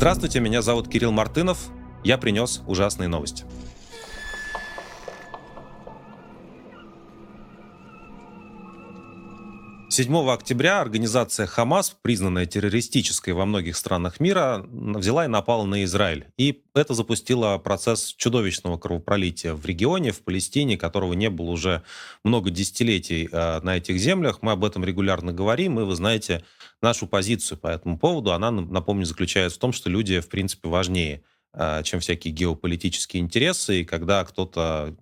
Здравствуйте, меня зовут Кирилл Мартынов. Я принес ужасные новости. 7 октября организация Хамас, признанная террористической во многих странах мира, взяла и напала на Израиль. И это запустило процесс чудовищного кровопролития в регионе, в Палестине, которого не было уже много десятилетий э, на этих землях. Мы об этом регулярно говорим, и вы знаете нашу позицию по этому поводу. Она, напомню, заключается в том, что люди, в принципе, важнее, э, чем всякие геополитические интересы. И когда кто-то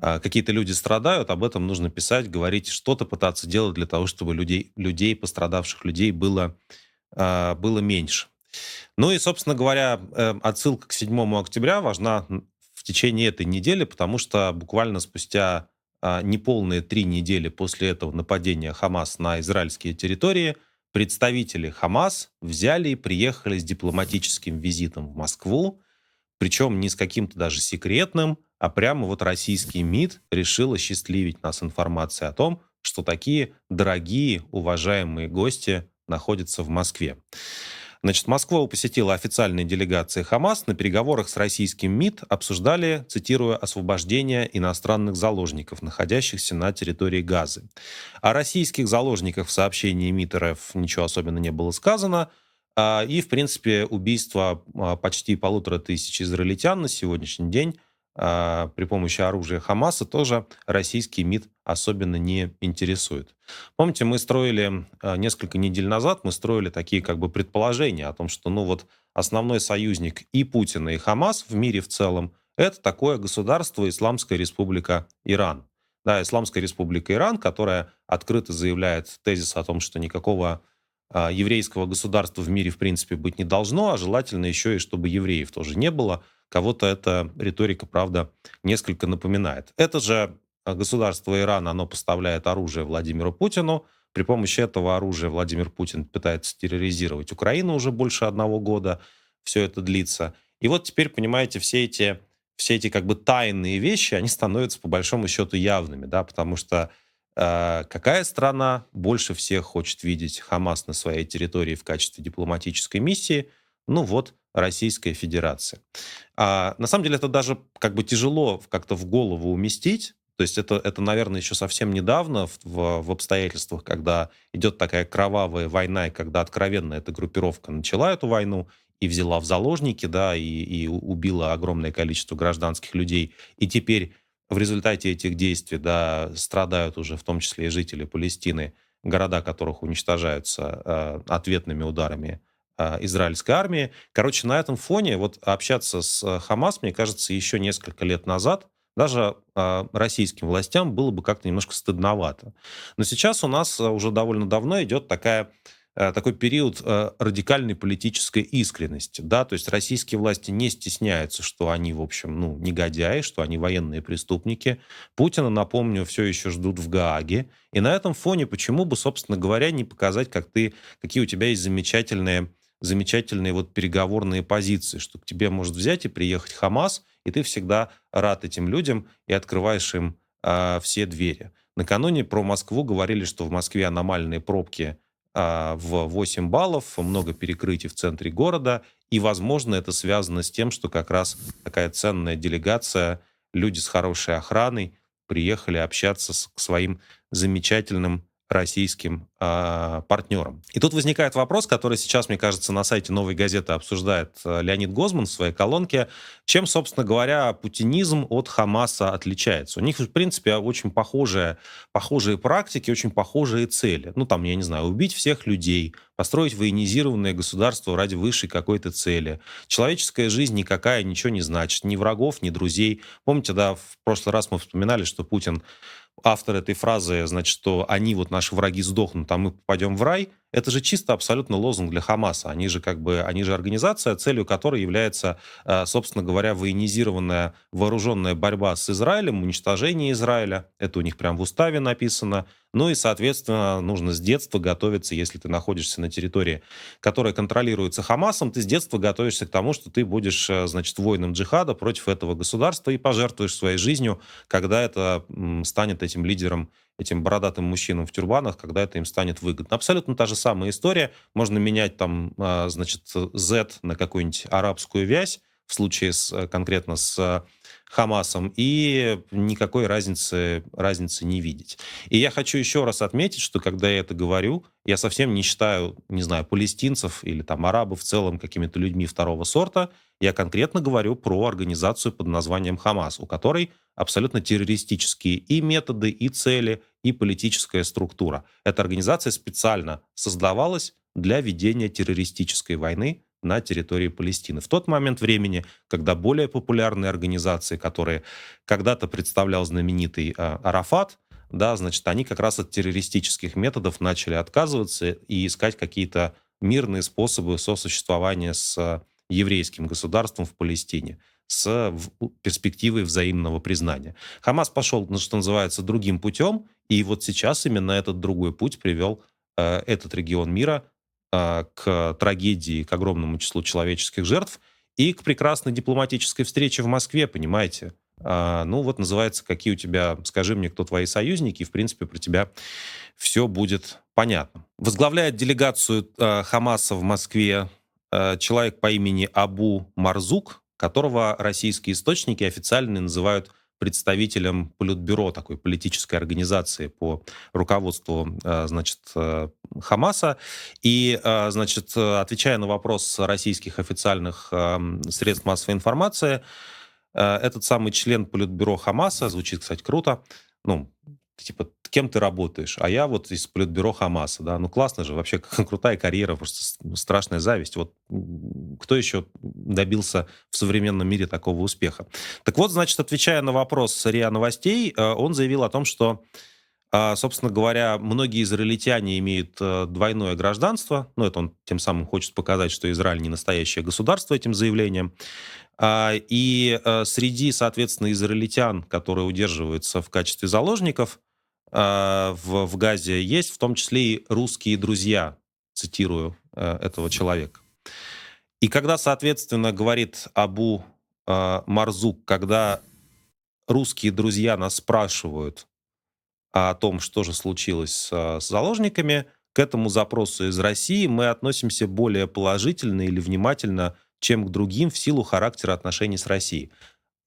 какие-то люди страдают, об этом нужно писать, говорить, что-то пытаться делать для того, чтобы людей, людей пострадавших людей было, а, было меньше. Ну и, собственно говоря, э, отсылка к 7 октября важна в течение этой недели, потому что буквально спустя а, неполные три недели после этого нападения Хамас на израильские территории представители Хамас взяли и приехали с дипломатическим визитом в Москву, причем не с каким-то даже секретным, а прямо вот российский МИД решил осчастливить нас информацией о том, что такие дорогие, уважаемые гости находятся в Москве. Значит, Москву посетила официальная делегация ХАМАС. На переговорах с российским МИД обсуждали, цитирую, освобождение иностранных заложников, находящихся на территории Газы. О российских заложниках в сообщении МИД РФ ничего особенно не было сказано. А, и, в принципе, убийство а, почти полутора тысяч израильтян на сегодняшний день при помощи оружия Хамаса тоже российский МИД особенно не интересует. Помните, мы строили а, несколько недель назад, мы строили такие как бы предположения о том, что ну вот основной союзник и Путина, и Хамас в мире в целом это такое государство Исламская Республика Иран. Да, Исламская Республика Иран, которая открыто заявляет тезис о том, что никакого а, еврейского государства в мире в принципе быть не должно, а желательно еще и чтобы евреев тоже не было – Кого-то эта риторика, правда, несколько напоминает. Это же а, государство Иран, оно поставляет оружие Владимиру Путину. При помощи этого оружия Владимир Путин пытается терроризировать Украину уже больше одного года. Все это длится. И вот теперь, понимаете, все эти, все эти как бы тайные вещи, они становятся по большому счету явными, да, потому что э, какая страна больше всех хочет видеть Хамас на своей территории в качестве дипломатической миссии? Ну вот, Российская Федерация. А, на самом деле это даже как бы тяжело как-то в голову уместить. То есть это, это наверное, еще совсем недавно в, в, в обстоятельствах, когда идет такая кровавая война, и когда откровенно эта группировка начала эту войну и взяла в заложники, да, и, и убила огромное количество гражданских людей. И теперь в результате этих действий, да, страдают уже в том числе и жители Палестины, города которых уничтожаются э, ответными ударами израильской армии. Короче, на этом фоне вот общаться с э, Хамас, мне кажется, еще несколько лет назад даже э, российским властям было бы как-то немножко стыдновато. Но сейчас у нас уже довольно давно идет такая такой период радикальной политической искренности, да, то есть российские власти не стесняются, что они, в общем, ну, негодяи, что они военные преступники. Путина, напомню, все еще ждут в Гааге. И на этом фоне почему бы, собственно говоря, не показать, как ты, какие у тебя есть замечательные замечательные вот переговорные позиции, что к тебе может взять и приехать Хамас, и ты всегда рад этим людям и открываешь им э, все двери. Накануне про Москву говорили, что в Москве аномальные пробки э, в 8 баллов, много перекрытий в центре города, и, возможно, это связано с тем, что как раз такая ценная делегация, люди с хорошей охраной приехали общаться с, к своим замечательным российским э, партнерам. И тут возникает вопрос, который сейчас, мне кажется, на сайте «Новой газеты» обсуждает э, Леонид Гозман в своей колонке. Чем, собственно говоря, путинизм от Хамаса отличается? У них, в принципе, очень похожие, похожие практики, очень похожие цели. Ну, там, я не знаю, убить всех людей, построить военизированное государство ради высшей какой-то цели. Человеческая жизнь никакая ничего не значит. Ни врагов, ни друзей. Помните, да, в прошлый раз мы вспоминали, что Путин автор этой фразы, значит, что они, вот наши враги сдохнут, а мы попадем в рай, это же чисто абсолютно лозунг для Хамаса. Они же как бы, они же организация, целью которой является, э, собственно говоря, военизированная вооруженная борьба с Израилем, уничтожение Израиля. Это у них прям в уставе написано. Ну и, соответственно, нужно с детства готовиться, если ты находишься на территории, которая контролируется Хамасом, ты с детства готовишься к тому, что ты будешь, э, значит, воином джихада против этого государства и пожертвуешь своей жизнью, когда это станет этим лидером этим бородатым мужчинам в тюрбанах, когда это им станет выгодно. Абсолютно та же самая история. Можно менять там, а, значит, Z на какую-нибудь арабскую вязь, в случае с, конкретно с Хамасом, и никакой разницы, разницы не видеть. И я хочу еще раз отметить, что когда я это говорю, я совсем не считаю, не знаю, палестинцев или там арабов в целом какими-то людьми второго сорта. Я конкретно говорю про организацию под названием Хамас, у которой абсолютно террористические и методы, и цели, и политическая структура. Эта организация специально создавалась для ведения террористической войны на территории Палестины. В тот момент времени, когда более популярные организации, которые когда-то представлял знаменитый э, Арафат, да, значит, они как раз от террористических методов начали отказываться и искать какие-то мирные способы сосуществования с еврейским государством в Палестине с перспективой взаимного признания. Хамас пошел, ну, что называется, другим путем, и вот сейчас именно этот другой путь привел э, этот регион мира а, к трагедии, к огромному числу человеческих жертв и к прекрасной дипломатической встрече в Москве, понимаете? А, ну вот называется, какие у тебя, скажи мне, кто твои союзники, и в принципе про тебя все будет понятно. Возглавляет делегацию а, Хамаса в Москве человек по имени Абу Марзук, которого российские источники официально называют представителем Политбюро, такой политической организации по руководству, э, значит, э, Хамаса. И, э, значит, отвечая на вопрос российских официальных средств массовой информации, этот самый член Политбюро Хамаса, звучит, кстати, круто, ну, типа, кем ты работаешь? А я вот из политбюро Хамаса, да, ну классно же, вообще крутая карьера, просто страшная зависть. Вот кто еще добился в современном мире такого успеха? Так вот, значит, отвечая на вопрос РИА Новостей, э, он заявил о том, что Собственно говоря, многие израильтяне имеют э, двойное гражданство. Ну, это он тем самым хочет показать, что Израиль не настоящее государство этим заявлением. А, и среди, соответственно, израильтян, которые удерживаются в качестве заложников, а, в, в Газе есть, в том числе и русские друзья, цитирую э, этого человека. И когда, соответственно, говорит Абу э, Марзук, когда русские друзья нас спрашивают о том, что же случилось с, с заложниками, к этому запросу из России мы относимся более положительно или внимательно, чем к другим в силу характера отношений с Россией.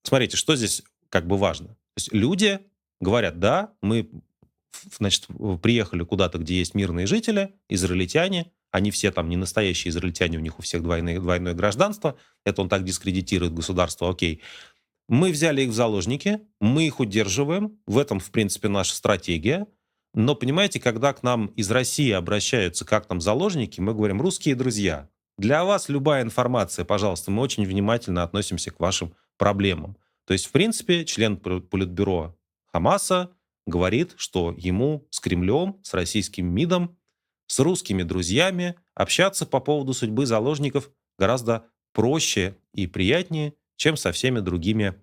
Смотрите, что здесь как бы важно. То есть люди говорят, да, мы значит, приехали куда-то, где есть мирные жители, израильтяне, они все там не настоящие израильтяне, у них у всех двойное, двойное гражданство, это он так дискредитирует государство, окей. Мы взяли их в заложники, мы их удерживаем, в этом, в принципе, наша стратегия, но, понимаете, когда к нам из России обращаются как там заложники, мы говорим, русские друзья, для вас любая информация, пожалуйста, мы очень внимательно относимся к вашим проблемам. То есть, в принципе, член Политбюро Хамаса говорит, что ему с Кремлем, с российским МИДом, с русскими друзьями общаться по поводу судьбы заложников гораздо проще и приятнее, чем со всеми другими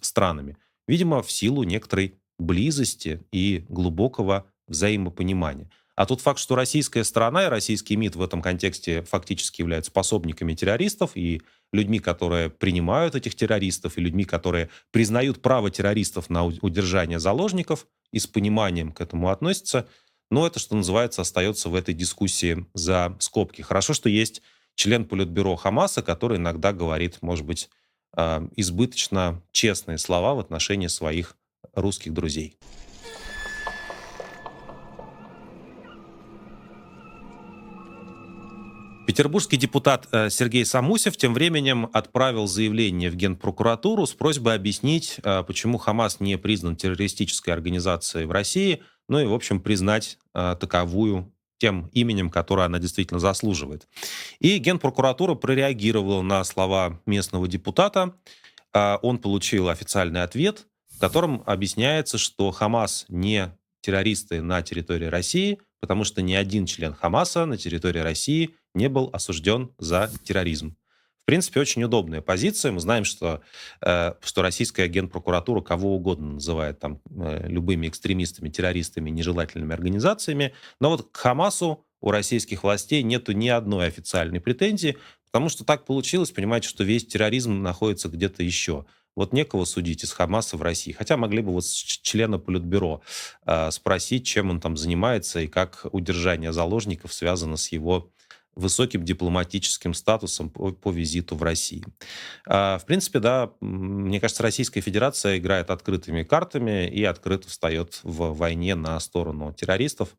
странами. Видимо, в силу некоторой близости и глубокого взаимопонимания. А тот факт, что российская сторона и российский МИД в этом контексте фактически являются пособниками террористов и людьми, которые принимают этих террористов, и людьми, которые признают право террористов на удержание заложников и с пониманием к этому относятся, но это, что называется, остается в этой дискуссии за скобки. Хорошо, что есть член Политбюро Хамаса, который иногда говорит, может быть, а, избыточно честные слова в отношении своих русских друзей. Петербургский депутат э, Сергей Самусев тем временем отправил заявление в Генпрокуратуру с просьбой объяснить, э, почему Хамас не признан террористической организацией в России, ну и, в общем, признать э, таковую тем именем, которое она действительно заслуживает. И Генпрокуратура прореагировала на слова местного депутата. Он получил официальный ответ, в котором объясняется, что Хамас не террористы на территории России, потому что ни один член Хамаса на территории России не был осужден за терроризм. В принципе, очень удобная позиция. Мы знаем, что, э, что российская генпрокуратура кого угодно называет там э, любыми экстремистами, террористами, нежелательными организациями. Но вот к Хамасу у российских властей нету ни одной официальной претензии, потому что так получилось, понимаете, что весь терроризм находится где-то еще. вот некого судить из Хамаса в России. Хотя могли бы вот члена Политбюро э, спросить, чем он там занимается и как удержание заложников связано с его высоким дипломатическим статусом по, по визиту в Россию. А, в принципе, да, мне кажется, Российская Федерация играет открытыми картами и открыто встает в войне на сторону террористов,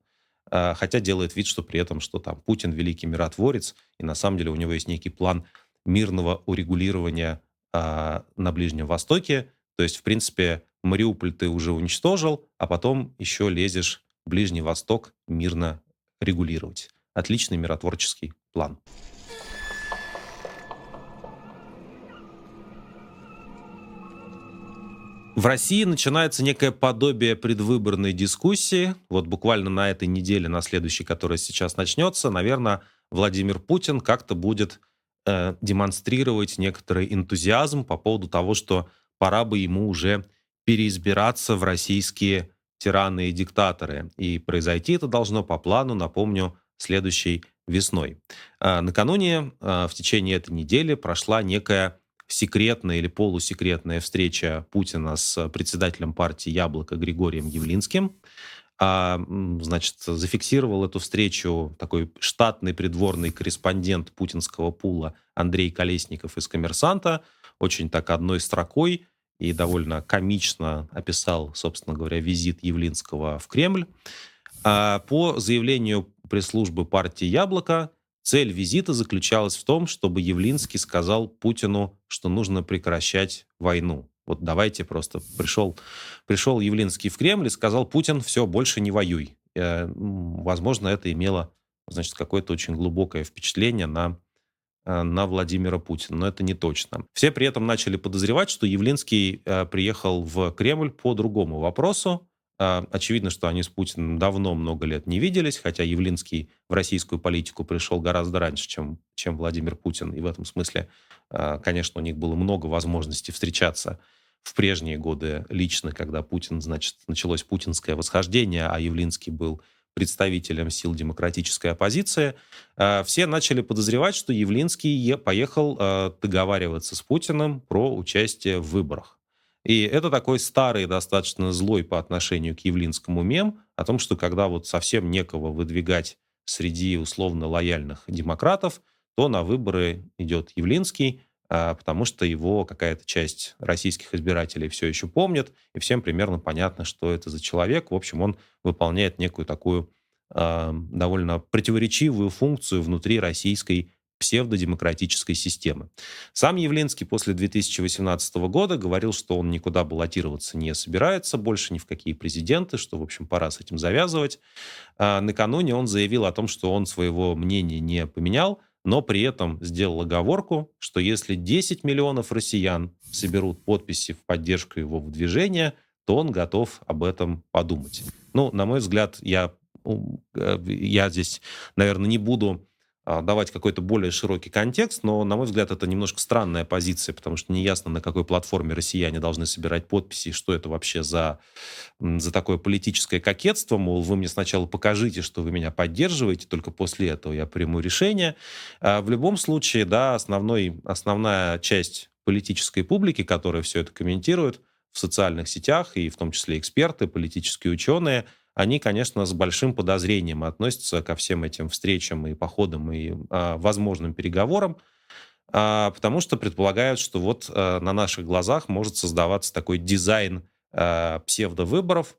а, хотя делает вид, что при этом, что там Путин великий миротворец, и на самом деле у него есть некий план мирного урегулирования а, на Ближнем Востоке. То есть, в принципе, Мариуполь ты уже уничтожил, а потом еще лезешь в Ближний Восток мирно регулировать отличный миротворческий план. В России начинается некое подобие предвыборной дискуссии. Вот буквально на этой неделе, на следующей, которая сейчас начнется, наверное, Владимир Путин как-то будет э, демонстрировать некоторый энтузиазм по поводу того, что пора бы ему уже переизбираться в российские тираны и диктаторы. И произойти это должно по плану, напомню, следующей весной. А, накануне, а, в течение этой недели, прошла некая секретная или полусекретная встреча Путина с председателем партии «Яблоко» Григорием Явлинским. А, значит, зафиксировал эту встречу такой штатный придворный корреспондент путинского пула Андрей Колесников из «Коммерсанта». Очень так одной строкой и довольно комично описал, собственно говоря, визит Явлинского в Кремль. По заявлению пресс-службы партии «Яблоко» цель визита заключалась в том, чтобы Явлинский сказал Путину, что нужно прекращать войну. Вот давайте просто пришел, пришел Явлинский в Кремль и сказал, Путин, все, больше не воюй. Э, возможно, это имело значит, какое-то очень глубокое впечатление на, э, на Владимира Путина, но это не точно. Все при этом начали подозревать, что Явлинский э, приехал в Кремль по другому вопросу, а, очевидно, что они с Путиным давно много лет не виделись, хотя Явлинский в российскую политику пришел гораздо раньше, чем, чем Владимир Путин. И в этом смысле, а, конечно, у них было много возможностей встречаться в прежние годы лично, когда Путин, значит, началось путинское восхождение, а Явлинский был представителем сил демократической оппозиции, а, все начали подозревать, что Явлинский поехал договариваться с Путиным про участие в выборах. И это такой старый, достаточно злой по отношению к Явлинскому мем о том, что когда вот совсем некого выдвигать среди условно лояльных демократов, то на выборы идет Явлинский, а, потому что его какая-то часть российских избирателей все еще помнит, и всем примерно понятно, что это за человек. В общем, он выполняет некую такую э, довольно противоречивую функцию внутри российской псевдодемократической системы. Сам Явлинский после 2018 года говорил, что он никуда баллотироваться не собирается больше, ни в какие президенты, что, в общем, пора с этим завязывать. А накануне он заявил о том, что он своего мнения не поменял, но при этом сделал оговорку, что если 10 миллионов россиян соберут подписи в поддержку его выдвижения, то он готов об этом подумать. Ну, на мой взгляд, я, э, я здесь, наверное, не буду давать какой-то более широкий контекст, но, на мой взгляд, это немножко странная позиция, потому что неясно, на какой платформе россияне должны собирать подписи, что это вообще за, за такое политическое кокетство, мол, вы мне сначала покажите, что вы меня поддерживаете, только после этого я приму решение. А в любом случае, да, основной, основная часть политической публики, которая все это комментирует в социальных сетях, и в том числе эксперты, политические ученые – они, конечно, с большим подозрением относятся ко всем этим встречам и походам и а, возможным переговорам, а, потому что предполагают, что вот а, на наших глазах может создаваться такой дизайн а, псевдовыборов,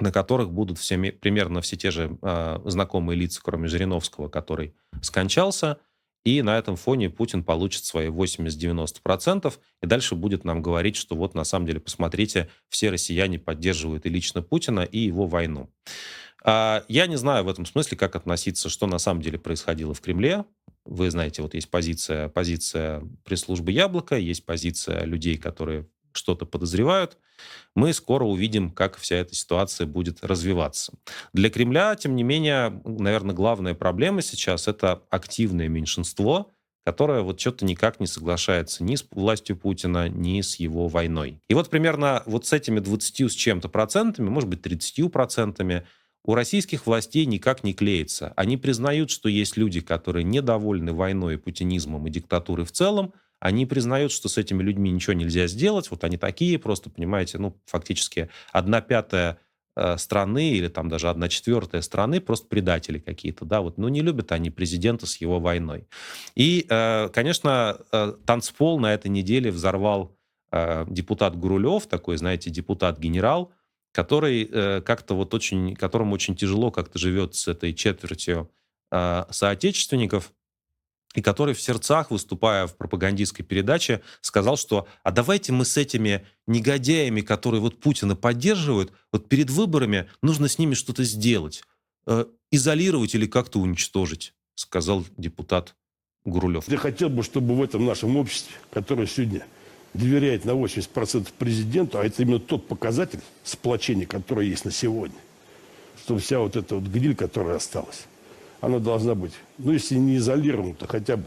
на которых будут все, примерно все те же а, знакомые лица, кроме Жириновского, который скончался, и на этом фоне Путин получит свои 80-90%, и дальше будет нам говорить, что вот на самом деле, посмотрите, все россияне поддерживают и лично Путина, и его войну. А, я не знаю в этом смысле, как относиться, что на самом деле происходило в Кремле. Вы знаете, вот есть позиция, позиция пресс-службы «Яблоко», есть позиция людей, которые что-то подозревают, мы скоро увидим, как вся эта ситуация будет развиваться. Для Кремля, тем не менее, наверное, главная проблема сейчас — это активное меньшинство, которое вот что-то никак не соглашается ни с властью Путина, ни с его войной. И вот примерно вот с этими 20 с чем-то процентами, может быть, 30 процентами, у российских властей никак не клеится. Они признают, что есть люди, которые недовольны войной, путинизмом и диктатурой в целом, они признают, что с этими людьми ничего нельзя сделать, вот они такие, просто, понимаете, ну, фактически одна пятая э, страны или там даже одна четвертая страны просто предатели какие-то, да, вот, ну, не любят они президента с его войной. И, э, конечно, э, танцпол на этой неделе взорвал депутат Гурулев, такой, знаете, депутат-генерал, который как-то вот очень, которому очень тяжело как-то живет с этой четвертью соотечественников, и который в сердцах, выступая в пропагандистской передаче, сказал, что «а давайте мы с этими негодяями, которые вот Путина поддерживают, вот перед выборами нужно с ними что-то сделать, э, изолировать или как-то уничтожить», сказал депутат Гурулев. Я хотел бы, чтобы в этом нашем обществе, которое сегодня доверяет на 80% президенту, а это именно тот показатель сплочения, который есть на сегодня, что вся вот эта вот гниль, которая осталась, она должна быть, ну, если не изолирована, то хотя бы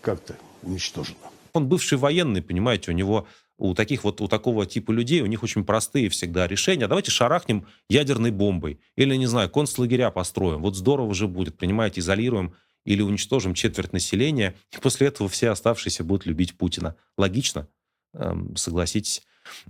как-то уничтожена. Он бывший военный, понимаете, у него у таких вот, у такого типа людей, у них очень простые всегда решения. Давайте шарахнем ядерной бомбой. Или, не знаю, концлагеря построим. Вот здорово же будет, понимаете, изолируем или уничтожим четверть населения, и после этого все оставшиеся будут любить Путина. Логично, эм, согласитесь.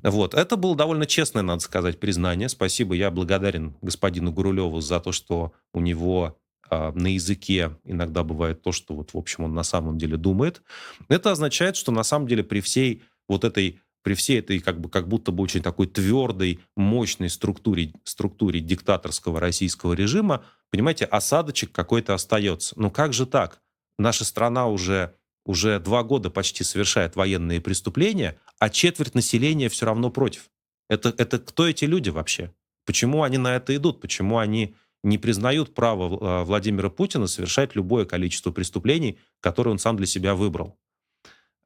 Вот. Это было довольно честное, надо сказать, признание. Спасибо. Я благодарен господину Гурулеву за то, что у него на языке иногда бывает то, что вот, в общем, он на самом деле думает. Это означает, что на самом деле при всей вот этой при всей этой как, бы, как будто бы очень такой твердой, мощной структуре, структуре диктаторского российского режима, понимаете, осадочек какой-то остается. Ну как же так? Наша страна уже, уже два года почти совершает военные преступления, а четверть населения все равно против. Это, это кто эти люди вообще? Почему они на это идут? Почему они не признают право а, Владимира Путина совершать любое количество преступлений, которые он сам для себя выбрал.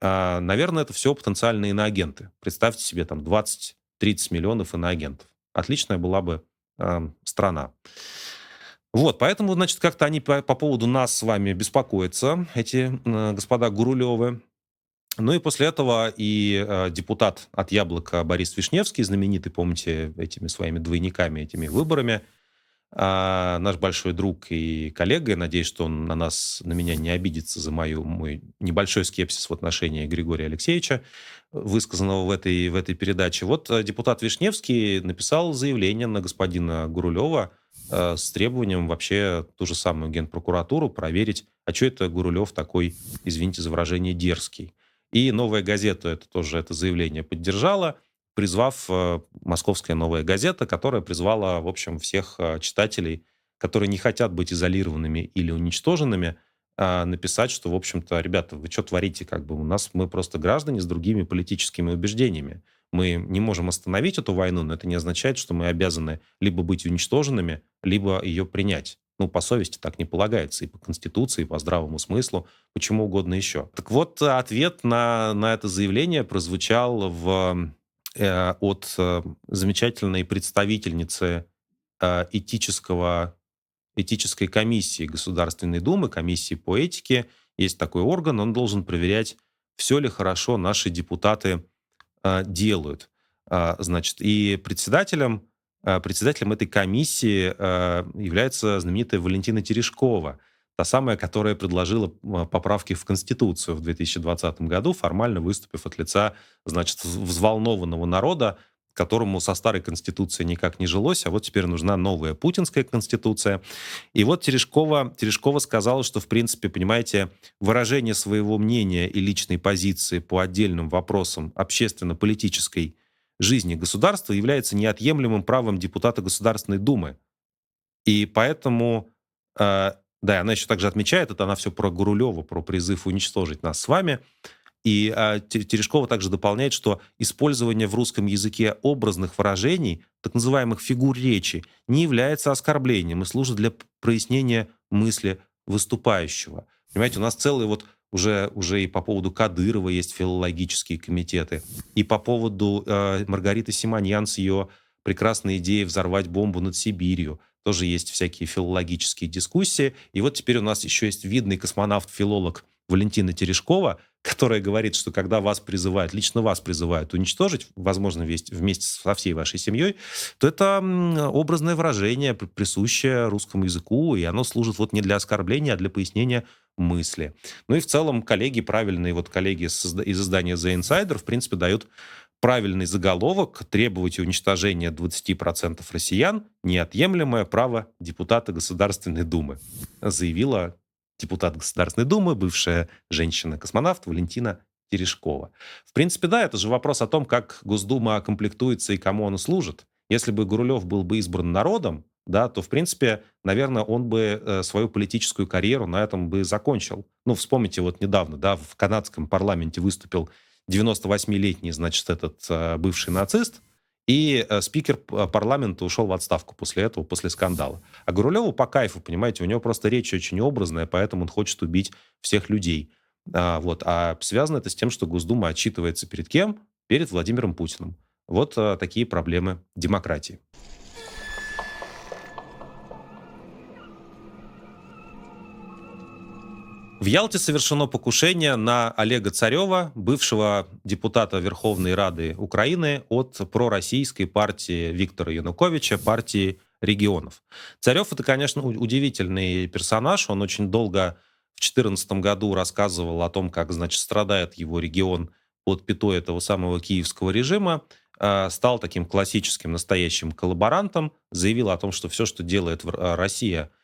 А, наверное, это все потенциальные иноагенты. Представьте себе там 20-30 миллионов иноагентов. Отличная была бы э, страна. Вот, поэтому, значит, как-то они по, по поводу нас с вами беспокоятся, эти э, господа Гурулевы. Ну и после этого и э, депутат от Яблока Борис Вишневский, знаменитый, помните, этими своими двойниками, этими выборами, а наш большой друг и коллега, я надеюсь, что он на нас, на меня не обидится за мою, мой небольшой скепсис в отношении Григория Алексеевича, высказанного в этой, в этой передаче. Вот э, депутат Вишневский написал заявление на господина Гурулева э, с требованием вообще ту же самую генпрокуратуру проверить, а что это Гурулев такой, извините за выражение, дерзкий. И «Новая газета» это тоже это заявление поддержала – призвав э, «Московская новая газета», которая призвала, в общем, всех э, читателей, которые не хотят быть изолированными или уничтоженными, а, написать, что, в общем-то, ребята, вы что творите, как бы у нас мы просто граждане с другими политическими убеждениями. Мы не можем остановить эту войну, но это не означает, что мы обязаны либо быть уничтоженными, либо ее принять. Ну, по совести так не полагается, и по Конституции, и по здравому смыслу, почему угодно еще. Так вот, ответ на, на это заявление прозвучал в от э, замечательной представительницы э, этического, этической комиссии Государственной Думы, комиссии по этике. Есть такой орган, он должен проверять, все ли хорошо наши депутаты делают. Значит, и председателем, председателем этой комиссии является знаменитая Валентина Терешкова – Та самая, которая предложила а, поправки в Конституцию в 2020 году, формально выступив от лица, значит, взволнованного народа, которому со старой конституцией никак не жилось, а вот теперь нужна новая путинская конституция. И вот Терешкова, Терешкова сказала, что, в принципе, понимаете, выражение своего мнения и личной позиции по отдельным вопросам общественно-политической жизни государства является неотъемлемым правом депутата Государственной Думы. И поэтому э, да, она еще также отмечает, это она все про Гурулева, про призыв уничтожить нас с вами. И а, Терешкова также дополняет, что использование в русском языке образных выражений, так называемых фигур речи, не является оскорблением и служит для прояснения мысли выступающего. Понимаете, у нас целый вот уже, уже и по поводу Кадырова есть филологические комитеты, и по поводу э, Маргариты Симоньян с ее прекрасной идеей взорвать бомбу над Сибирью тоже есть всякие филологические дискуссии. И вот теперь у нас еще есть видный космонавт-филолог Валентина Терешкова, которая говорит, что когда вас призывают, лично вас призывают уничтожить, возможно, вместе со всей вашей семьей, то это образное выражение, присущее русскому языку, и оно служит вот не для оскорбления, а для пояснения мысли. Ну и в целом коллеги, правильные вот коллеги из издания The Insider, в принципе, дают правильный заголовок «Требовать уничтожения 20% россиян – неотъемлемое право депутата Государственной Думы», заявила депутат Государственной Думы, бывшая женщина-космонавт Валентина Терешкова. В принципе, да, это же вопрос о том, как Госдума комплектуется и кому она служит. Если бы Гурулев был бы избран народом, да, то, в принципе, наверное, он бы э, свою политическую карьеру на этом бы закончил. Ну, вспомните, вот недавно, да, в канадском парламенте выступил 98-летний, значит, этот э, бывший нацист, и э, спикер парламента ушел в отставку после этого, после скандала. А Гурулеву по кайфу, понимаете, у него просто речь очень образная, поэтому он хочет убить всех людей. А, вот. а связано это с тем, что Госдума отчитывается перед кем? Перед Владимиром Путиным. Вот а, такие проблемы демократии. В Ялте совершено покушение на Олега Царева, бывшего депутата Верховной Рады Украины от пророссийской партии Виктора Януковича, партии регионов. Царев это, конечно, удивительный персонаж. Он очень долго в 2014 году рассказывал о том, как, значит, страдает его регион под пятой этого самого киевского режима, а, стал таким классическим настоящим коллаборантом, заявил о том, что все, что делает Россия –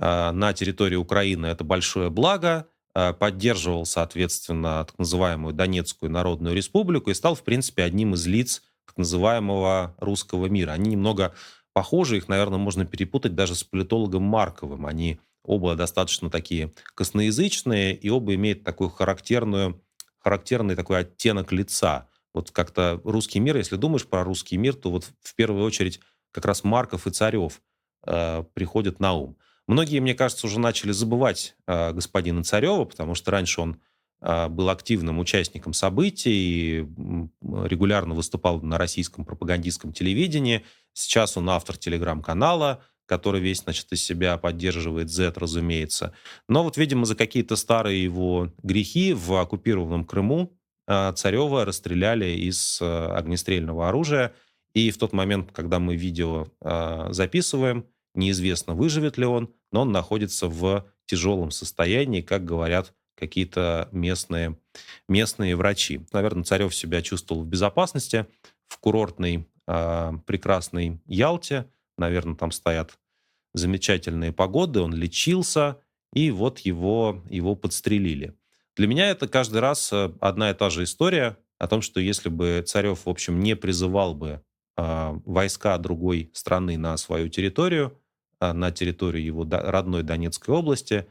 на территории Украины это большое благо, э, поддерживал, соответственно, так называемую Донецкую Народную Республику и стал, в принципе, одним из лиц так называемого русского мира. Они немного похожи, их, наверное, можно перепутать даже с политологом Марковым. Они оба достаточно такие косноязычные, и оба имеют такую характерную, характерный такой оттенок лица. Вот как-то русский мир, если думаешь про русский мир, то вот в первую очередь как раз Марков и Царев э, приходят на ум. Многие, мне кажется, уже начали забывать э, господина Царева, потому что раньше он э, был активным участником событий, регулярно выступал на российском пропагандистском телевидении. Сейчас он автор телеграм-канала, который весь, значит, из себя поддерживает Z, разумеется. Но вот, видимо, за какие-то старые его грехи в оккупированном Крыму э, Царева расстреляли из э, огнестрельного оружия. И в тот момент, когда мы видео э, записываем, Неизвестно, выживет ли он, но он находится в тяжелом состоянии, как говорят какие-то местные, местные врачи. Наверное, Царев себя чувствовал в безопасности в курортной э, прекрасной Ялте. Наверное, там стоят замечательные погоды, он лечился, и вот его, его подстрелили. Для меня это каждый раз э, одна и та же история о том, что если бы Царев, в общем, не призывал бы э, войска другой страны на свою территорию, на территорию его родной Донецкой области,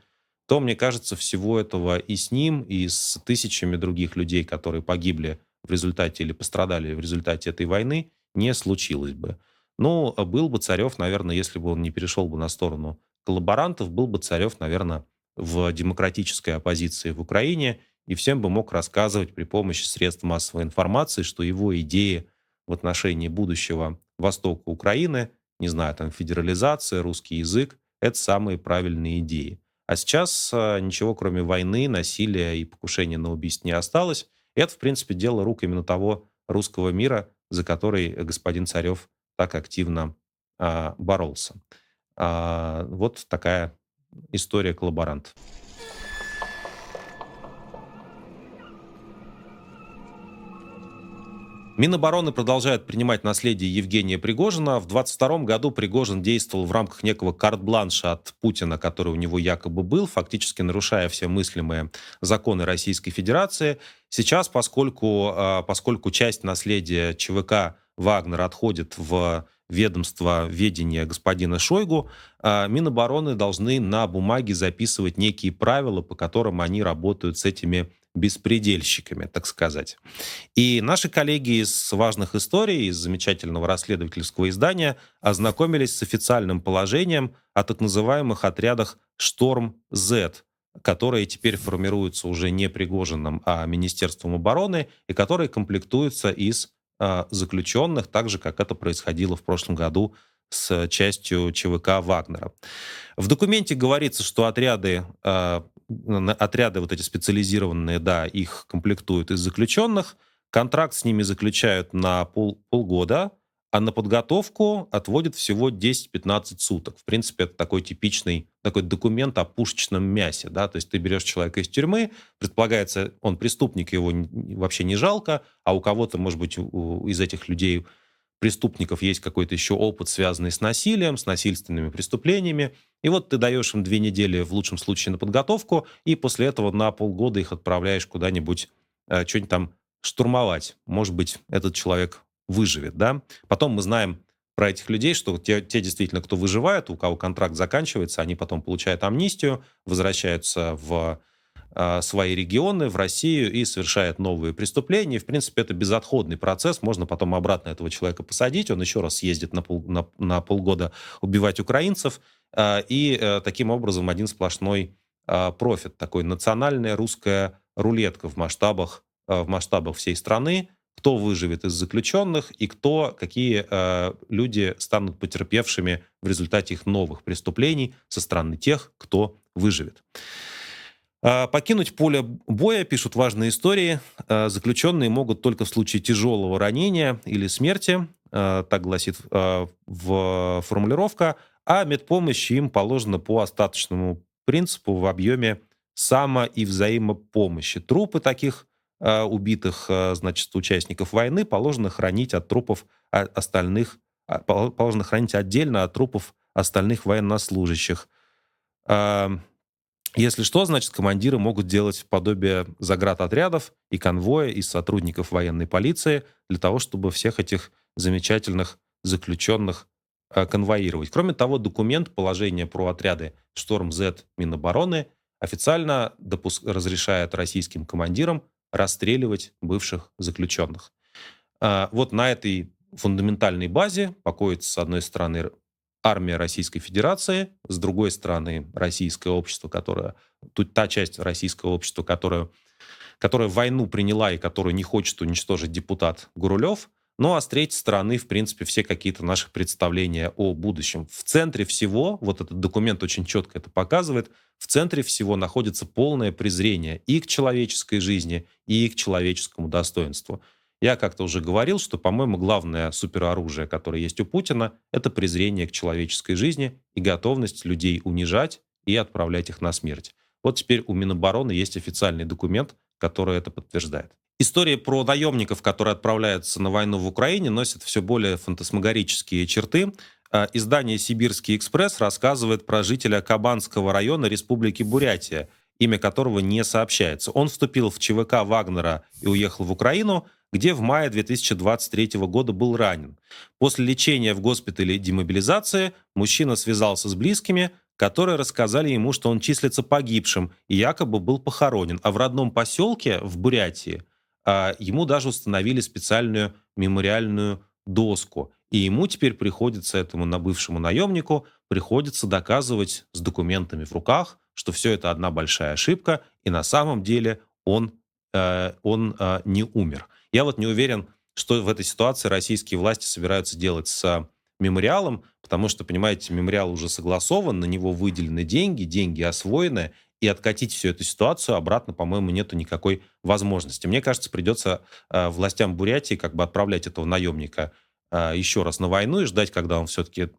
то, мне кажется, всего этого и с ним, и с тысячами других людей, которые погибли в результате или пострадали в результате этой войны, не случилось бы. Ну, был бы Царев, наверное, если бы он не перешел бы на сторону коллаборантов, был бы Царев, наверное, в демократической оппозиции в Украине и всем бы мог рассказывать при помощи средств массовой информации, что его идеи в отношении будущего Востока Украины не знаю, там, федерализация, русский язык, это самые правильные идеи. А сейчас а, ничего, кроме войны, насилия и покушения на убийство не осталось. И это, в принципе, дело рук именно того русского мира, за который господин Царев так активно а, боролся. А, вот такая история коллаборант. Минобороны продолжает принимать наследие Евгения Пригожина. В 22 году Пригожин действовал в рамках некого карт-бланша от Путина, который у него якобы был, фактически нарушая все мыслимые законы Российской Федерации. Сейчас, поскольку, а, поскольку часть наследия ЧВК Вагнер отходит в ведомство ведения господина Шойгу, а, Минобороны должны на бумаге записывать некие правила, по которым они работают с этими беспредельщиками, так сказать. И наши коллеги из важных историй, из замечательного расследовательского издания ознакомились с официальным положением о так называемых отрядах «Шторм-Z», которые теперь формируются уже не Пригожиным, а Министерством обороны, и которые комплектуются из э, заключенных, так же, как это происходило в прошлом году с частью ЧВК Вагнера. В документе говорится, что отряды э, отряды вот эти специализированные, да, их комплектуют из заключенных. Контракт с ними заключают на пол, полгода. а на подготовку отводит всего 10-15 суток. В принципе, это такой типичный такой документ о пушечном мясе. Да? То есть ты берешь человека из тюрьмы, предполагается, он преступник, его вообще не жалко, а у кого-то, может быть, из этих людей преступников есть какой-то еще опыт, связанный с насилием, с насильственными преступлениями. И вот ты даешь им две недели, в лучшем случае, на подготовку, и после этого на полгода их отправляешь куда-нибудь, э, что-нибудь там штурмовать. Может быть, этот человек выживет, да. Потом мы знаем про этих людей, что те, те действительно, кто выживает, у кого контракт заканчивается, они потом получают амнистию, возвращаются в свои регионы, в Россию и совершают новые преступления. В принципе, это безотходный процесс. Можно потом обратно этого человека посадить, он еще раз съездит на, пол, на, на полгода убивать украинцев. Э, и э, таким образом один сплошной э, профит. Такой национальная русская рулетка в масштабах, в масштабах всей страны кто выживет из заключенных и кто, какие люди станут потерпевшими в результате их новых преступлений со стороны тех, кто выживет. Э, покинуть поле боя, пишут важные истории, э, заключенные могут только в случае тяжелого ранения или смерти, э, так гласит в формулировка, а медпомощь им положена по остаточному принципу в объеме само- и взаимопомощи. Трупы таких убитых, значит, участников войны положено хранить от трупов остальных, а, положено хранить отдельно от трупов остальных военнослужащих. Если что, значит, командиры могут делать подобие заградотрядов и конвоя из сотрудников военной полиции для того, чтобы всех этих замечательных заключенных э, конвоировать. Кроме того, документ положения про отряды «Шторм-З» Минобороны официально допуск... разрешает российским командирам расстреливать бывших заключенных. А, вот на этой фундаментальной базе покоится, с одной стороны, армия Российской Федерации, с другой стороны, российское общество, которое, тут та часть российского общества, которая, которая войну приняла и которую не хочет уничтожить депутат Гурулев, ну а с третьей стороны, в принципе, все какие-то наши представления о будущем. В центре всего, вот этот документ очень четко это показывает, в центре всего находится полное презрение и к человеческой жизни, и к человеческому достоинству. Я как-то уже говорил, что, по-моему, главное супероружие, которое есть у Путина, это презрение к человеческой жизни и готовность людей унижать и отправлять их на смерть. Вот теперь у Минобороны есть официальный документ, который это подтверждает. История про наемников, которые отправляются на войну в Украине, носит все более фантасмагорические черты. А, издание «Сибирский экспресс» рассказывает про жителя Кабанского района Республики Бурятия, имя которого не сообщается. Он вступил в ЧВК Вагнера и уехал в Украину, где в мае 2023 года был ранен. После лечения в госпитале демобилизации мужчина связался с близкими, которые рассказали ему, что он числится погибшим и якобы был похоронен. А в родном поселке в Бурятии а, ему даже установили специальную мемориальную доску. И ему теперь приходится, этому на бывшему наемнику, приходится доказывать с документами в руках, что все это одна большая ошибка, и на самом деле он, э, он э, не умер. Я вот не уверен, что в этой ситуации российские власти собираются делать с мемориалом, потому что, понимаете, мемориал уже согласован, на него выделены деньги, деньги освоены, и откатить всю эту ситуацию обратно, по-моему, нету никакой возможности. Мне кажется, придется э, властям Бурятии как бы отправлять этого наемника э, еще раз на войну и ждать, когда он все-таки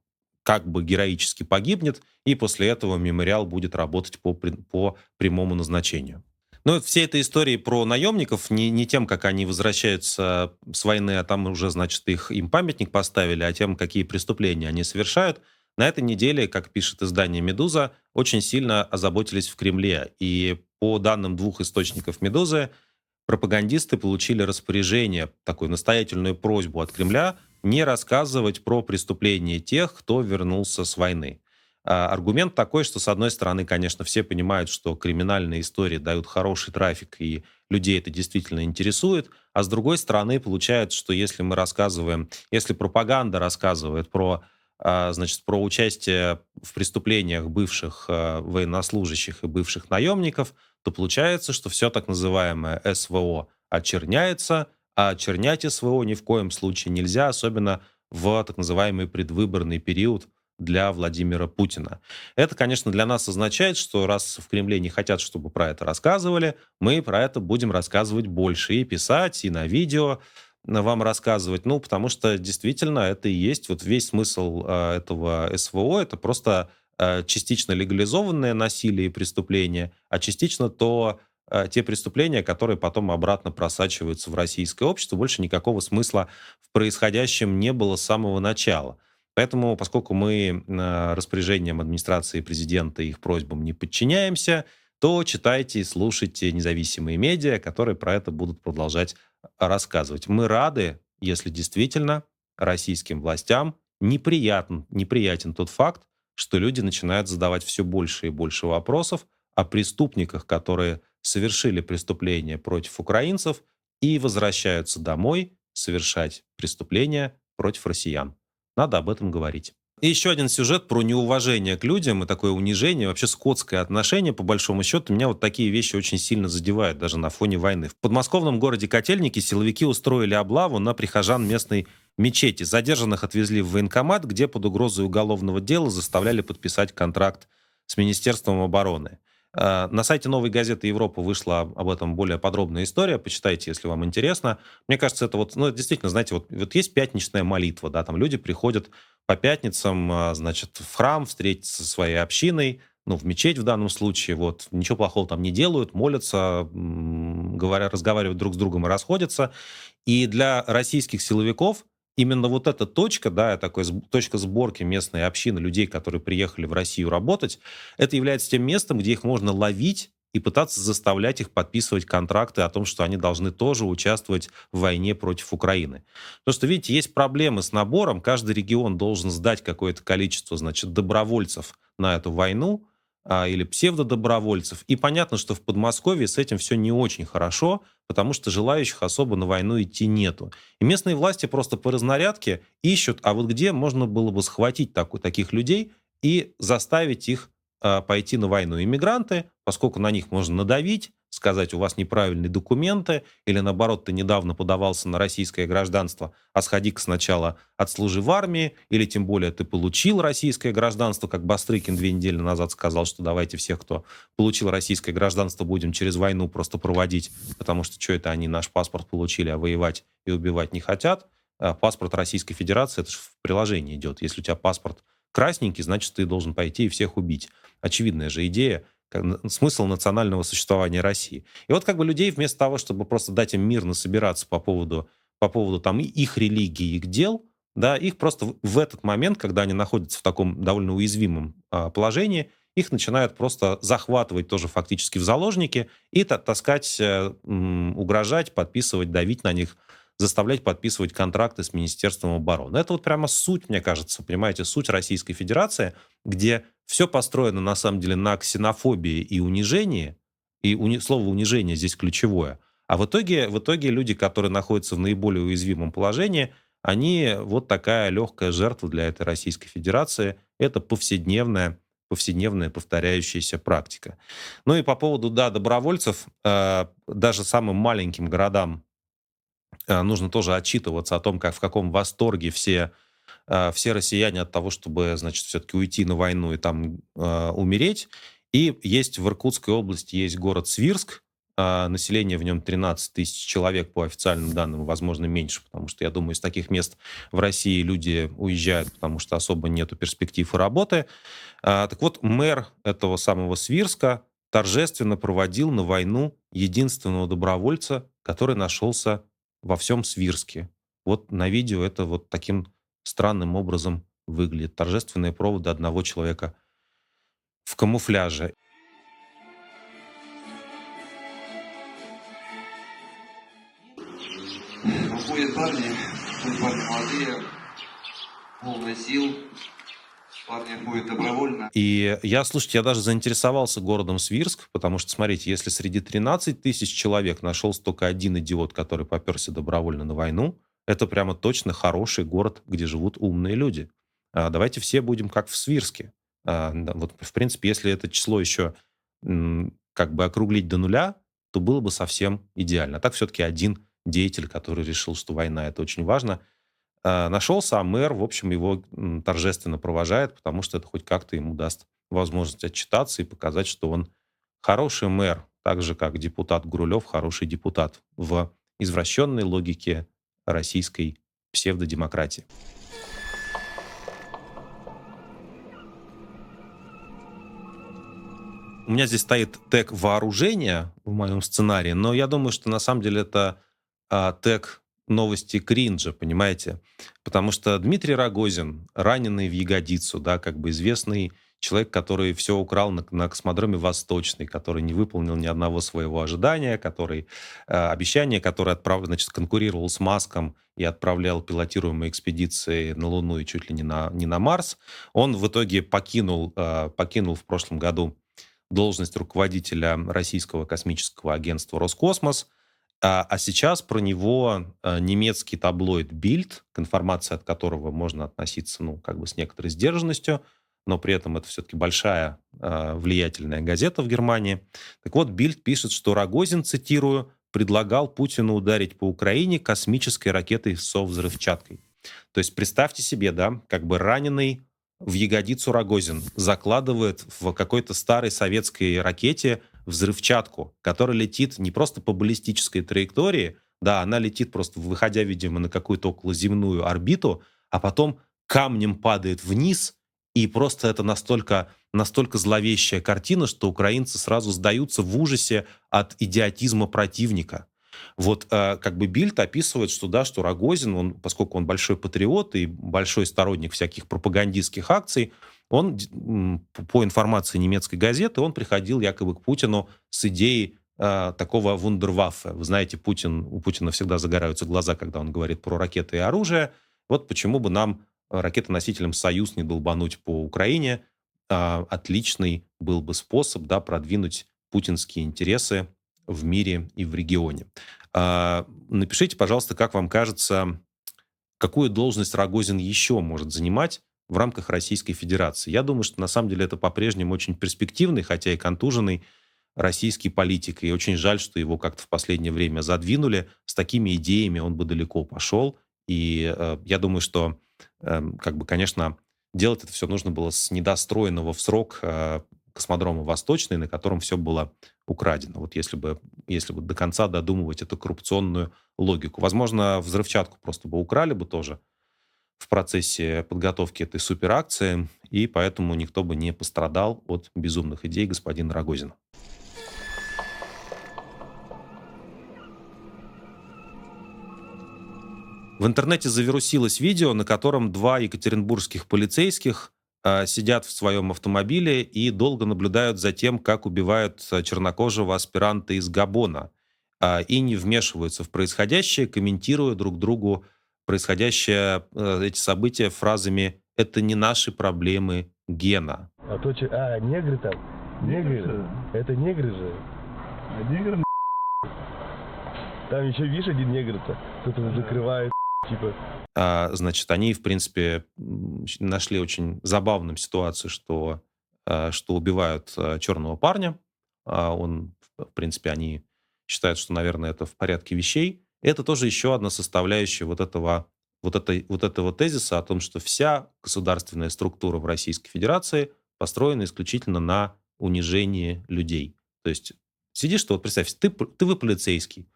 как бы героически погибнет, и после этого мемориал будет работать по, по прямому назначению. Ну, все этой истории про наемников, не, не тем, как они возвращаются с войны, а там уже, значит, их, им памятник поставили, а тем, какие преступления они совершают – на этой неделе, как пишет издание «Медуза», очень сильно озаботились в Кремле. И по данным двух источников «Медузы», пропагандисты получили распоряжение, такую настоятельную просьбу от Кремля не рассказывать про преступления тех, кто вернулся с войны. А аргумент такой, что, с одной стороны, конечно, все понимают, что криминальные истории дают хороший трафик, и людей это действительно интересует, а с другой стороны, получается, что если мы рассказываем, если пропаганда рассказывает про а, значит, про участие в преступлениях бывших а, военнослужащих и бывших наемников, то получается, что все так называемое СВО очерняется, а очернять СВО ни в коем случае нельзя, особенно в так называемый предвыборный период для Владимира Путина. Это, конечно, для нас означает, что раз в Кремле не хотят, чтобы про это рассказывали, мы про это будем рассказывать больше и писать, и на видео, вам рассказывать? Ну, потому что действительно это и есть вот весь смысл э, этого СВО. Это просто э, частично легализованное насилие и преступление, а частично то э, те преступления, которые потом обратно просачиваются в российское общество. Больше никакого смысла в происходящем не было с самого начала. Поэтому, поскольку мы распоряжениям администрации президента и их просьбам не подчиняемся, то читайте и слушайте независимые медиа, которые про это будут продолжать рассказывать. Мы рады, если действительно российским властям неприятен, неприятен тот факт, что люди начинают задавать все больше и больше вопросов о преступниках, которые совершили преступления против украинцев и возвращаются домой совершать преступления против россиян. Надо об этом говорить. И еще один сюжет про неуважение к людям и такое унижение, вообще скотское отношение, по большому счету. Меня вот такие вещи очень сильно задевают, даже на фоне войны. В подмосковном городе Котельники силовики устроили облаву на прихожан местной мечети. Задержанных отвезли в военкомат, где под угрозой уголовного дела заставляли подписать контракт с Министерством обороны. Э, на сайте «Новой газеты Европы» вышла об этом более подробная история. Почитайте, если вам интересно. Мне кажется, это вот, ну, действительно, знаете, вот, вот есть пятничная молитва, да, там люди приходят по пятницам, а, значит, в храм встретиться со своей общиной, ну, в мечеть в данном случае, вот, ничего плохого там не делают, молятся, говоря, разговаривают друг с другом и расходятся. И для российских силовиков именно вот эта точка, да, такой точка сборки местной общины людей, которые приехали в Россию работать, это является тем местом, где их можно ловить и пытаться заставлять их подписывать контракты о том, что они должны тоже участвовать в войне против Украины. Потому что, видите, есть проблемы с набором. Каждый регион должен сдать какое-то количество, значит, добровольцев на эту войну или псевдодобровольцев. И понятно, что в Подмосковье с этим все не очень хорошо, потому что желающих особо на войну идти нету. И местные власти просто по разнарядке ищут, а вот где можно было бы схватить так, таких людей и заставить их а, пойти на войну. Иммигранты, поскольку на них можно надавить, сказать, у вас неправильные документы, или наоборот, ты недавно подавался на российское гражданство, а сходи-ка сначала отслужи в армии, или тем более ты получил российское гражданство, как Бастрыкин две недели назад сказал, что давайте всех, кто получил российское гражданство, будем через войну просто проводить, потому что что это они наш паспорт получили, а воевать и убивать не хотят. А паспорт Российской Федерации, это же в приложении идет. Если у тебя паспорт красненький, значит, ты должен пойти и всех убить. Очевидная же идея, смысл национального существования России. И вот как бы людей вместо того, чтобы просто дать им мирно собираться по поводу, по поводу там их религии, их дел, да, их просто в этот момент, когда они находятся в таком довольно уязвимом а, положении, их начинают просто захватывать тоже фактически в заложники и таскать, э, угрожать, подписывать, давить на них, заставлять подписывать контракты с Министерством обороны. Это вот прямо суть, мне кажется, понимаете, суть Российской Федерации, где все построено на самом деле на ксенофобии и унижении, и уни, слово унижение здесь ключевое. А в итоге, в итоге люди, которые находятся в наиболее уязвимом положении, они вот такая легкая жертва для этой Российской Федерации. Это повседневная, повседневная повторяющаяся практика. Ну и по поводу, да, добровольцев, э, даже самым маленьким городам э, нужно тоже отчитываться о том, как в каком восторге все Э, все россияне от того, чтобы, значит, все-таки уйти на войну и там э, умереть. И есть в Иркутской области есть город Свирск, э, население в нем 13 тысяч человек по официальным данным, возможно, меньше, потому что, я думаю, из таких мест в России люди уезжают, потому что особо нету перспектив и работы. Э, так вот, мэр этого самого Свирска торжественно проводил на войну единственного добровольца, который нашелся во всем Свирске. Вот на видео это вот таким странным образом выглядит. Торжественные проводы одного человека в камуфляже. Уходят парни, парни молодые, полные сил, парни ходят добровольно. И я, слушайте, я даже заинтересовался городом Свирск, потому что, смотрите, если среди 13 тысяч человек нашелся только один идиот, который поперся добровольно на войну, это прямо точно хороший город, где живут умные люди. А, давайте все будем как в Свирске. А, вот, в принципе, если это число еще как бы округлить до нуля, то было бы совсем идеально. А так все-таки один деятель, который решил, что война это очень важно, нашелся, а мэр, в общем, его торжественно провожает, потому что это хоть как-то ему даст возможность отчитаться и показать, что он хороший мэр, так же, как депутат Гурулев хороший депутат в извращенной логике российской псевдодемократии. У меня здесь стоит тег вооружения в моем сценарии, но я думаю, что на самом деле это а, тег новости кринжа, понимаете? Потому что Дмитрий Рогозин, раненый в ягодицу, да, как бы известный человек, который все украл на, на космодроме Восточный, который не выполнил ни одного своего ожидания, который э, обещание, которое отправ, значит, конкурировал с Маском и отправлял пилотируемые экспедиции на Луну и чуть ли не на, не на Марс, он в итоге покинул, э, покинул в прошлом году должность руководителя российского космического агентства «Роскосмос», а, а сейчас про него а, немецкий таблоид Bild, к информации от которого можно относиться, ну, как бы с некоторой сдержанностью, но при этом это все-таки большая а, влиятельная газета в Германии. Так вот, Bild пишет, что Рогозин, цитирую, предлагал Путину ударить по Украине космической ракетой со взрывчаткой. То есть представьте себе, да, как бы раненый в ягодицу Рогозин закладывает в какой-то старой советской ракете взрывчатку, которая летит не просто по баллистической траектории, да, она летит просто, выходя, видимо, на какую-то околоземную орбиту, а потом камнем падает вниз, и просто это настолько, настолько зловещая картина, что украинцы сразу сдаются в ужасе от идиотизма противника. Вот э, как бы Бильд описывает, что да, что Рогозин, он, поскольку он большой патриот и большой сторонник всяких пропагандистских акций, он, по информации немецкой газеты, он приходил якобы к Путину с идеей э, такого вундерваффе. Вы знаете, Путин, у Путина всегда загораются глаза, когда он говорит про ракеты и оружие. Вот почему бы нам ракетоносителем «Союз» не долбануть по Украине. Э, отличный был бы способ да, продвинуть путинские интересы в мире и в регионе. А, напишите, пожалуйста, как вам кажется, какую должность Рогозин еще может занимать в рамках Российской Федерации. Я думаю, что на самом деле это по-прежнему очень перспективный, хотя и контуженный российский политик. И очень жаль, что его как-то в последнее время задвинули. С такими идеями он бы далеко пошел. И э, я думаю, что, как бы, конечно, делать это все нужно было с недостроенного в срок э, космодрома Восточный, на котором все было украдено. Вот если бы, если бы до конца додумывать эту коррупционную логику. Возможно, взрывчатку просто бы украли бы тоже в процессе подготовки этой суперакции, и поэтому никто бы не пострадал от безумных идей господина Рогозина. В интернете завирусилось видео, на котором два екатеринбургских полицейских а, сидят в своем автомобиле и долго наблюдают за тем, как убивают а, чернокожего аспиранта из Габона, а, и не вмешиваются в происходящее, комментируя друг другу происходящее, эти события фразами «это не наши проблемы, Гена». А то, че... А, негры там? Негры? Это негры же. А негры Там еще, видишь, один негр-то. Кто-то закрывает, типа. А, значит, они, в принципе, нашли очень забавным ситуацию, что, а, что убивают а, черного парня. Он, в принципе, они считают, что, наверное, это в порядке вещей. Это тоже еще одна составляющая вот этого, вот, этой, вот этого тезиса о том, что вся государственная структура в Российской Федерации построена исключительно на унижении людей. То есть сидишь, что вот представь, ты, ты вы полицейский,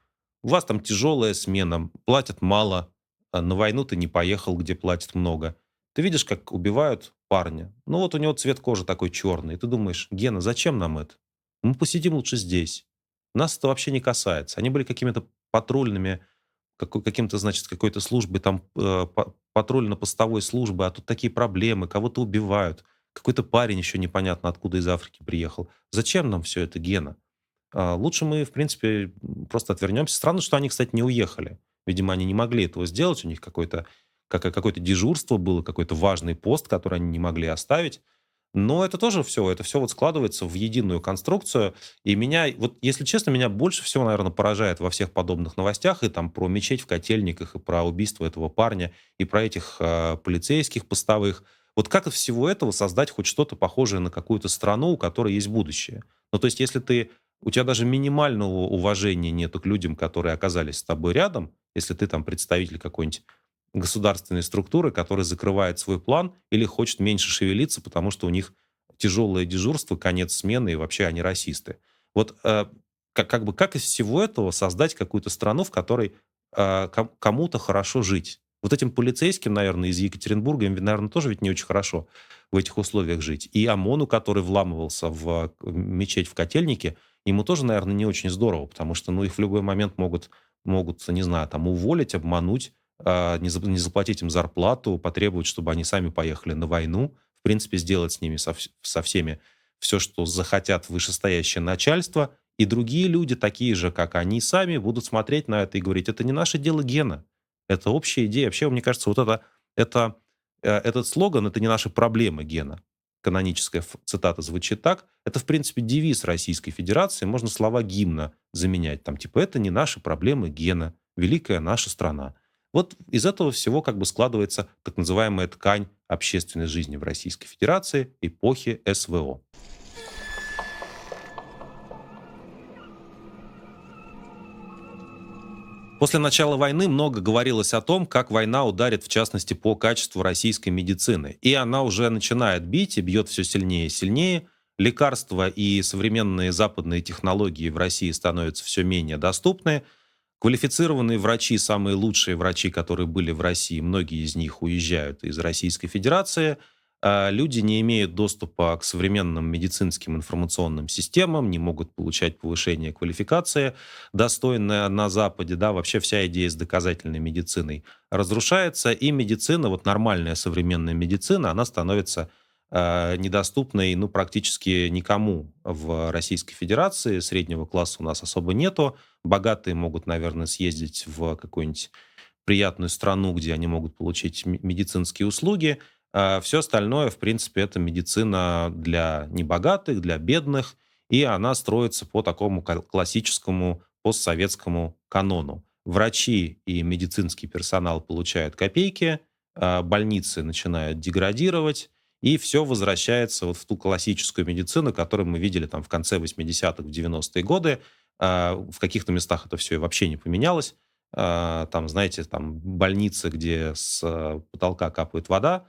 у вас там тяжелая смена, платят мало, а на войну ты не поехал, где платят много. Ты видишь, как убивают парня. Ну вот у него цвет кожи такой черный. И ты думаешь, Гена, зачем нам это? Мы посидим лучше здесь. Нас это вообще не касается. Они были какими-то патрульными, каким-то, значит, какой-то службой, там, э, патрульно-постовой службы, а тут такие проблемы, кого-то убивают. Какой-то парень еще непонятно откуда из Африки приехал. Зачем нам все это, Гена? А, лучше мы, в принципе, просто отвернемся. Странно, что они, кстати, не уехали. Видимо, они не могли этого сделать, у них какое-то какое-то дежурство было, какой-то важный пост, который они не могли оставить. Но это тоже все, это все вот складывается в единую конструкцию. И меня, вот если честно, меня больше всего, наверное, поражает во всех подобных новостях, и там про мечеть в котельниках, и про убийство этого парня, и про этих э, полицейских постовых. Вот как из всего этого создать хоть что-то похожее на какую-то страну, у которой есть будущее? Ну, то есть, если ты у тебя даже минимального уважения нету к людям, которые оказались с тобой рядом, если ты там представитель какой-нибудь государственной структуры, который закрывает свой план или хочет меньше шевелиться, потому что у них тяжелое дежурство, конец смены, и вообще они расисты. Вот э, как, как бы как из всего этого создать какую-то страну, в которой э, кому-то хорошо жить. Вот этим полицейским, наверное, из Екатеринбурга, им, наверное, тоже ведь не очень хорошо в этих условиях жить. И ОМОНу, который вламывался в мечеть в Котельнике, ему тоже, наверное, не очень здорово, потому что, ну, их в любой момент могут, могут не знаю, там, уволить, обмануть, не, не заплатить им зарплату, потребовать, чтобы они сами поехали на войну, в принципе, сделать с ними, со, со всеми все, что захотят вышестоящее начальство, и другие люди, такие же, как они сами, будут смотреть на это и говорить, это не наше дело Гена, это общая идея. Вообще, мне кажется, вот это, это, э, этот слоган «это не наши проблемы, Гена», каноническая цитата звучит так, это, в принципе, девиз Российской Федерации, можно слова гимна заменять, там, типа, это не наши проблемы, Гена, великая наша страна. Вот из этого всего как бы складывается так называемая ткань общественной жизни в Российской Федерации эпохи СВО. После начала войны много говорилось о том, как война ударит, в частности, по качеству российской медицины. И она уже начинает бить и бьет все сильнее и сильнее. Лекарства и современные западные технологии в России становятся все менее доступны. Квалифицированные врачи, самые лучшие врачи, которые были в России, многие из них уезжают из Российской Федерации – люди не имеют доступа к современным медицинским информационным системам, не могут получать повышение квалификации, достойное на Западе, да, вообще вся идея с доказательной медициной разрушается, и медицина, вот нормальная современная медицина, она становится э, недоступной, ну, практически никому в Российской Федерации, среднего класса у нас особо нету, богатые могут, наверное, съездить в какую-нибудь приятную страну, где они могут получить медицинские услуги, а Все остальное, в принципе, это медицина для небогатых, для бедных, и она строится по такому классическому постсоветскому канону. Врачи и медицинский персонал получают копейки, а больницы начинают деградировать, и все возвращается вот в ту классическую медицину, которую мы видели там в конце 80-х, в 90-е годы. А в каких-то местах это все вообще не поменялось. Там, знаете, там больницы, где с потолка капает вода,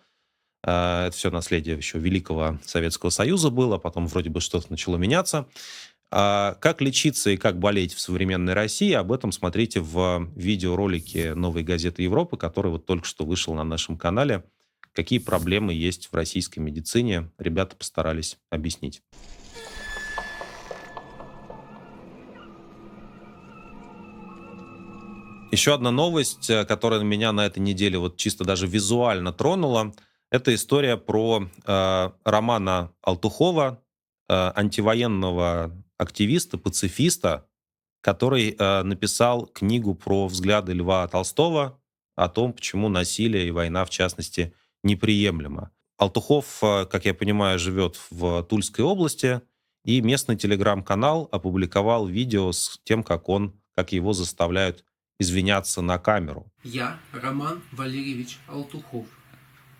это все наследие еще Великого Советского Союза было, потом вроде бы что-то начало меняться. А как лечиться и как болеть в современной России, об этом смотрите в видеоролике «Новой газеты Европы», который вот только что вышел на нашем канале. Какие проблемы есть в российской медицине, ребята постарались объяснить. Еще одна новость, э, которая меня на этой неделе вот чисто даже визуально тронула – это история про э, Романа Алтухова, э, антивоенного активиста, пацифиста, который э, написал книгу про взгляды Льва Толстого о том, почему насилие и война, в частности, неприемлемо. Алтухов, э, как я понимаю, живет в Тульской области, и местный телеграм-канал опубликовал видео с тем, как он, как его заставляют извиняться на камеру. Я Роман Валерьевич Алтухов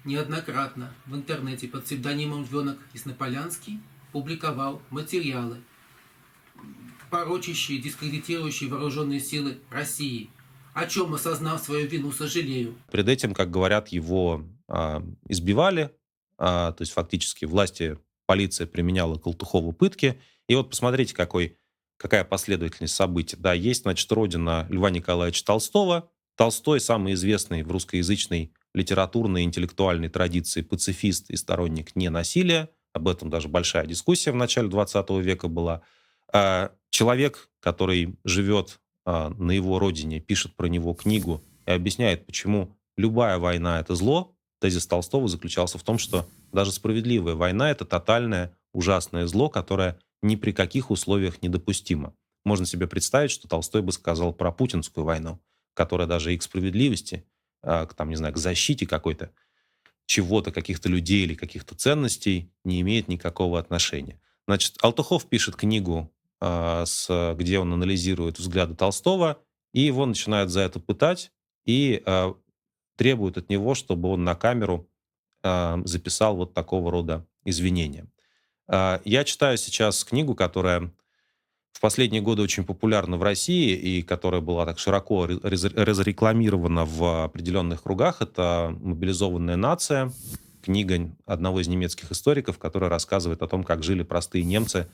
неоднократно в интернете под псевдонимом Львенок Яснополянский публиковал материалы, порочащие, дискредитирующие вооруженные силы России, о чем, осознав свою вину, сожалею. Перед этим, как говорят, его а, избивали, а, то есть фактически власти, полиция применяла Колтухову пытки. И вот посмотрите, какой, какая последовательность событий. Да, есть, значит, родина Льва Николаевича Толстого. Толстой самый известный в русскоязычной литературной и интеллектуальной традиции пацифист и сторонник ненасилия. Об этом даже большая дискуссия в начале 20 века была. А, человек, который живет а, на его родине, пишет про него книгу и объясняет, почему любая война — это зло, тезис Толстого заключался в том, что даже справедливая война — это тотальное, ужасное зло, которое ни при каких условиях недопустимо. Можно себе представить, что Толстой бы сказал про путинскую войну, которая даже и к справедливости, к, там, не знаю, к защите какой-то чего-то, каких-то людей или каких-то ценностей не имеет никакого отношения. Значит, Алтухов пишет книгу, с, где он анализирует взгляды Толстого, и его начинают за это пытать и э, требуют от него, чтобы он на камеру записал вот такого рода извинения. Я читаю сейчас книгу, которая в последние годы очень популярна в России и которая была так широко разрекламирована в определенных кругах, это «Мобилизованная нация», книга одного из немецких историков, которая рассказывает о том, как жили простые немцы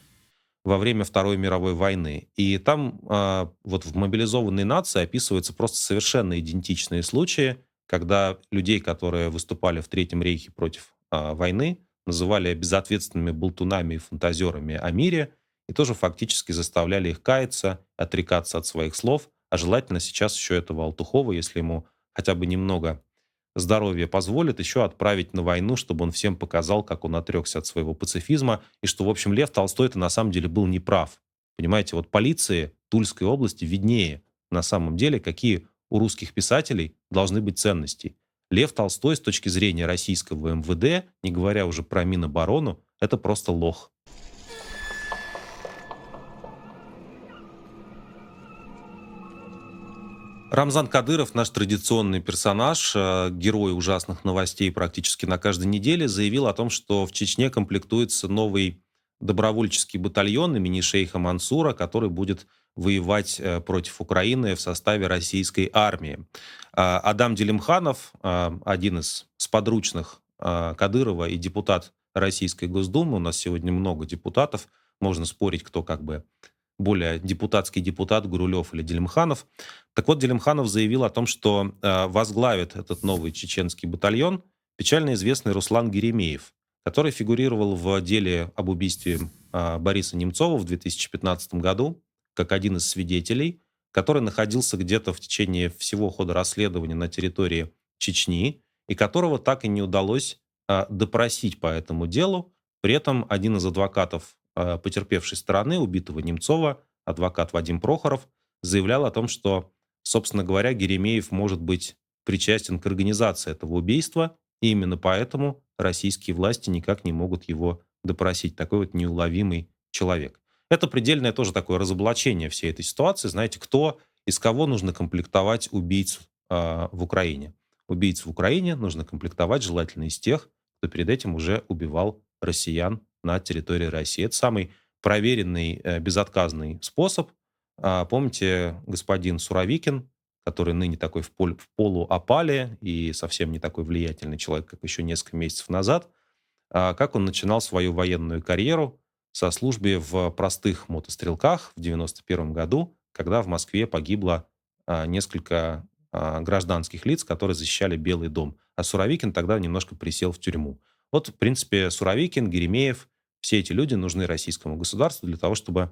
во время Второй мировой войны. И там э, вот в мобилизованной нации описываются просто совершенно идентичные случаи, когда людей, которые выступали в Третьем рейхе против э, войны, называли безответственными болтунами и фантазерами о мире, и тоже фактически заставляли их каяться, отрекаться от своих слов, а желательно сейчас еще этого Алтухова, если ему хотя бы немного здоровье позволит еще отправить на войну, чтобы он всем показал, как он отрекся от своего пацифизма, и что, в общем, Лев Толстой-то на самом деле был неправ. Понимаете, вот полиции Тульской области виднее на самом деле, какие у русских писателей должны быть ценности. Лев Толстой с точки зрения российского МВД, не говоря уже про Миноборону, это просто лох. Рамзан Кадыров, наш традиционный персонаж, э, герой ужасных новостей практически на каждой неделе, заявил о том, что в Чечне комплектуется новый добровольческий батальон имени шейха Мансура, который будет воевать э, против Украины в составе российской армии. А, Адам Делимханов, э, один из сподручных Кадырова и депутат Российской Госдумы, у нас сегодня много депутатов, можно спорить, кто как бы более депутатский депутат Гурулев или Делимханов. Так вот, Делимханов заявил о том, что э, возглавит этот новый чеченский батальон печально известный Руслан Геремеев, который фигурировал в деле об убийстве э, Бориса Немцова в 2015 году как один из свидетелей, который находился где-то в течение всего хода расследования на территории Чечни, и которого так и не удалось э, допросить по этому делу. При этом один из адвокатов потерпевшей стороны, убитого Немцова, адвокат Вадим Прохоров, заявлял о том, что, собственно говоря, Геремеев может быть причастен к организации этого убийства, и именно поэтому российские власти никак не могут его допросить. Такой вот неуловимый человек. Это предельное тоже такое разоблачение всей этой ситуации. Знаете, кто, из кого нужно комплектовать убийц э, в Украине? Убийц в Украине нужно комплектовать желательно из тех, кто перед этим уже убивал россиян на территории России. Это самый проверенный, э, безотказный способ. А, помните, господин Суровикин, который ныне такой в, пол, в полуопале и совсем не такой влиятельный человек, как еще несколько месяцев назад, а, как он начинал свою военную карьеру со службы в простых мотострелках в 91 году, когда в Москве погибло а, несколько гражданских лиц, которые защищали Белый дом. А Суровикин тогда немножко присел в тюрьму. Вот, в принципе, Суровикин, Геремеев, все эти люди нужны российскому государству для того, чтобы,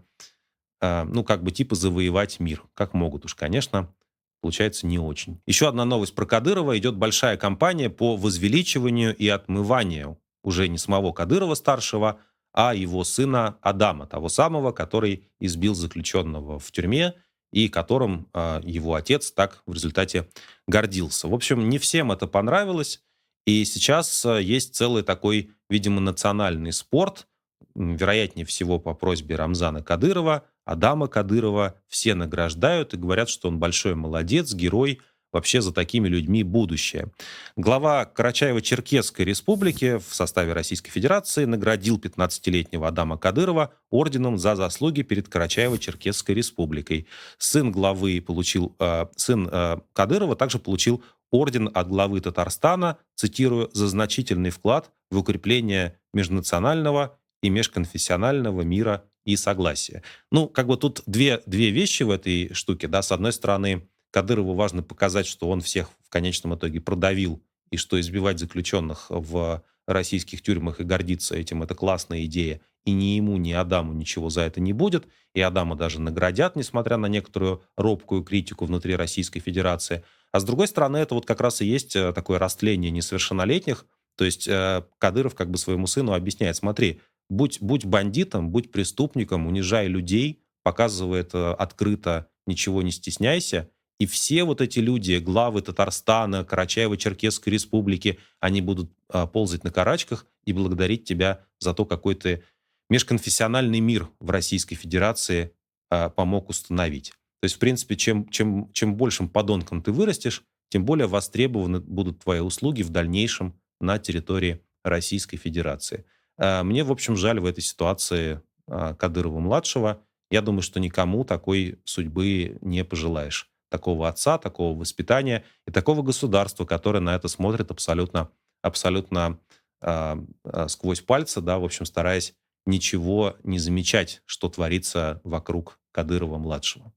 э, ну, как бы типа завоевать мир. Как могут уж, конечно, получается не очень. Еще одна новость про Кадырова. Идет большая кампания по возвеличиванию и отмыванию уже не самого Кадырова-старшего, а его сына Адама, того самого, который избил заключенного в тюрьме и которым э, его отец так в результате гордился. В общем, не всем это понравилось. И сейчас э, есть целый такой, видимо, национальный спорт, вероятнее всего по просьбе Рамзана Кадырова, Адама Кадырова, все награждают и говорят, что он большой молодец, герой, вообще за такими людьми будущее. Глава Карачаево-Черкесской республики в составе Российской Федерации наградил 15-летнего Адама Кадырова орденом за заслуги перед Карачаево-Черкесской республикой. Сын главы получил, э, сын э, Кадырова также получил орден от главы Татарстана, цитирую, за значительный вклад в укрепление межнационального и межконфессионального мира и согласия. Ну, как бы тут две, две вещи в этой штуке. Да? С одной стороны, Кадырову важно показать, что он всех в конечном итоге продавил, и что избивать заключенных в российских тюрьмах и гордиться этим – это классная идея. И ни ему, ни Адаму ничего за это не будет. И Адама даже наградят, несмотря на некоторую робкую критику внутри Российской Федерации. А с другой стороны, это вот как раз и есть э, такое растление несовершеннолетних. То есть э, Кадыров как бы своему сыну объясняет, смотри, будь, будь бандитом, будь преступником, унижай людей, показывает э, открыто, ничего не стесняйся, и все вот эти люди, главы Татарстана, Карачаево-Черкесской республики, они будут а, ползать на карачках и благодарить тебя за то, какой ты межконфессиональный мир в Российской Федерации а, помог установить. То есть, в принципе, чем, чем, чем большим подонком ты вырастешь, тем более востребованы будут твои услуги в дальнейшем на территории Российской Федерации. А, мне, в общем, жаль в этой ситуации а, Кадырова-младшего. Я думаю, что никому такой судьбы не пожелаешь такого отца, такого воспитания и такого государства, которое на это смотрит абсолютно, абсолютно э, э, сквозь пальцы, да, в общем, стараясь ничего не замечать, что творится вокруг Кадырова-младшего.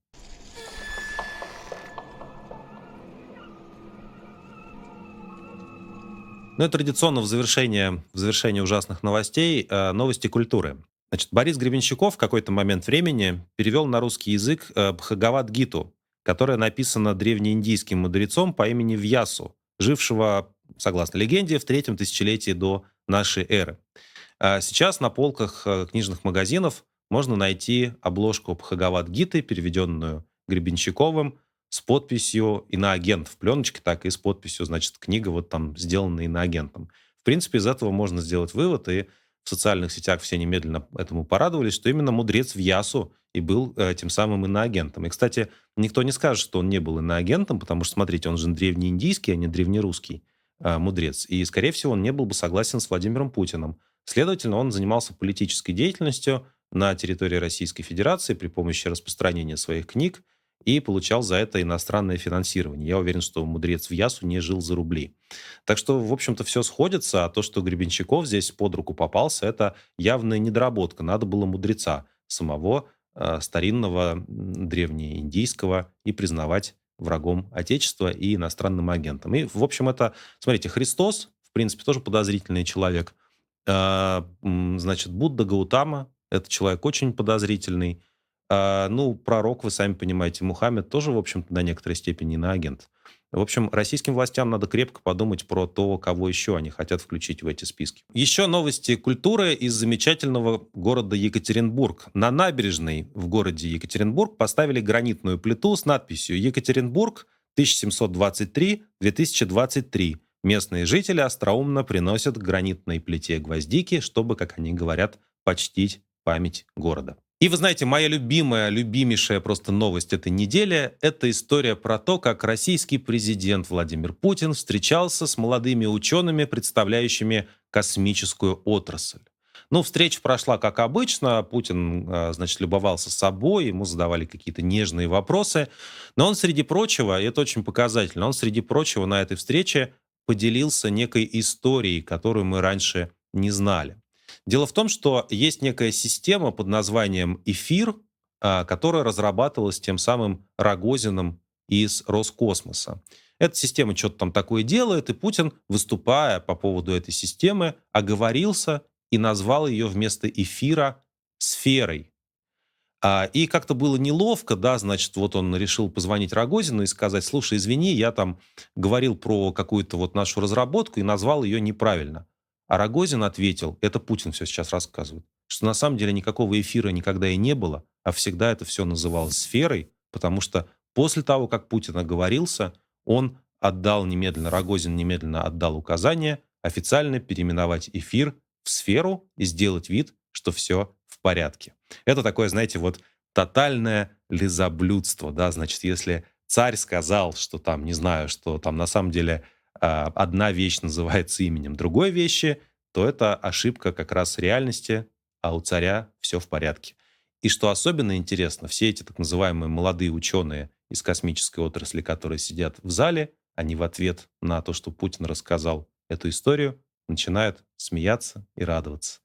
Ну и традиционно в завершение, в завершение ужасных новостей э, новости культуры. Значит, Борис Гребенщиков в какой-то момент времени перевел на русский язык э, Бхагават-гиту, которая написана древнеиндийским мудрецом по имени Вьясу, жившего, согласно легенде, в третьем тысячелетии до нашей эры. А сейчас на полках э, книжных магазинов можно найти обложку Бхагават-гиты, переведенную Гребенщиковым, с подписью иноагент в пленочке, так и с подписью, значит, книга вот там сделана иноагентом. В принципе, из этого можно сделать вывод, и в социальных сетях все немедленно этому порадовались, что именно мудрец в Ясу и был э, тем самым иноагентом. И, кстати, никто не скажет, что он не был иноагентом, потому что, смотрите, он же древнеиндийский, а не древнерусский э, мудрец. И, скорее всего, он не был бы согласен с Владимиром Путиным. Следовательно, он занимался политической деятельностью на территории Российской Федерации при помощи распространения своих книг, и получал за это иностранное финансирование. Я уверен, что мудрец в Ясу не жил за рубли. Так что, в общем-то, все сходится, а то, что Гребенщиков здесь под руку попался, это явная недоработка. Надо было мудреца самого э, старинного древнеиндийского и признавать врагом Отечества и иностранным агентом. И, в общем, это, смотрите, Христос, в принципе, тоже подозрительный человек. Э, значит, Будда Гаутама, это человек очень подозрительный. А, ну, пророк, вы сами понимаете, Мухаммед тоже, в общем-то, до некоторой степени на агент. В общем, российским властям надо крепко подумать про то, кого еще они хотят включить в эти списки. Еще новости культуры из замечательного города Екатеринбург. На набережной в городе Екатеринбург поставили гранитную плиту с надписью «Екатеринбург 1723-2023». Местные жители остроумно приносят к гранитной плите гвоздики, чтобы, как они говорят, почтить память города. И вы знаете, моя любимая, любимейшая просто новость этой недели – это история про то, как российский президент Владимир Путин встречался с молодыми учеными, представляющими космическую отрасль. Ну, встреча прошла как обычно. Путин, а, значит, любовался собой, ему задавали какие-то нежные вопросы. Но он, среди прочего, и это очень показательно, он, среди прочего, на этой встрече поделился некой историей, которую мы раньше не знали. Дело в том, что есть некая система под названием «Эфир», а, которая разрабатывалась тем самым Рогозиным из Роскосмоса. Эта система что-то там такое делает, и Путин, выступая по поводу этой системы, оговорился и назвал ее вместо эфира сферой. А, и как-то было неловко, да, значит, вот он решил позвонить Рогозину и сказать, слушай, извини, я там говорил про какую-то вот нашу разработку и назвал ее неправильно. А Рогозин ответил, это Путин все сейчас рассказывает, что на самом деле никакого эфира никогда и не было, а всегда это все называлось сферой, потому что после того, как Путин оговорился, он отдал немедленно, Рогозин немедленно отдал указание официально переименовать эфир в сферу и сделать вид, что все в порядке. Это такое, знаете, вот тотальное лизоблюдство, да, значит, если царь сказал, что там, не знаю, что там на самом деле одна вещь называется именем другой вещи, то это ошибка как раз реальности, а у царя все в порядке. И что особенно интересно, все эти так называемые молодые ученые из космической отрасли, которые сидят в зале, они в ответ на то, что Путин рассказал эту историю, начинают смеяться и радоваться.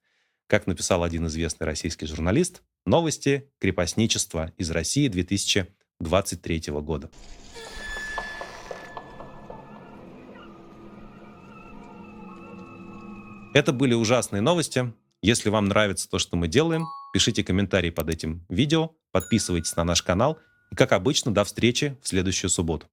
Как написал один известный российский журналист, новости крепостничества из России 2023 года. Это были ужасные новости. Если вам нравится то, что мы делаем, пишите комментарии под этим видео, подписывайтесь на наш канал. И, как обычно, до встречи в следующую субботу.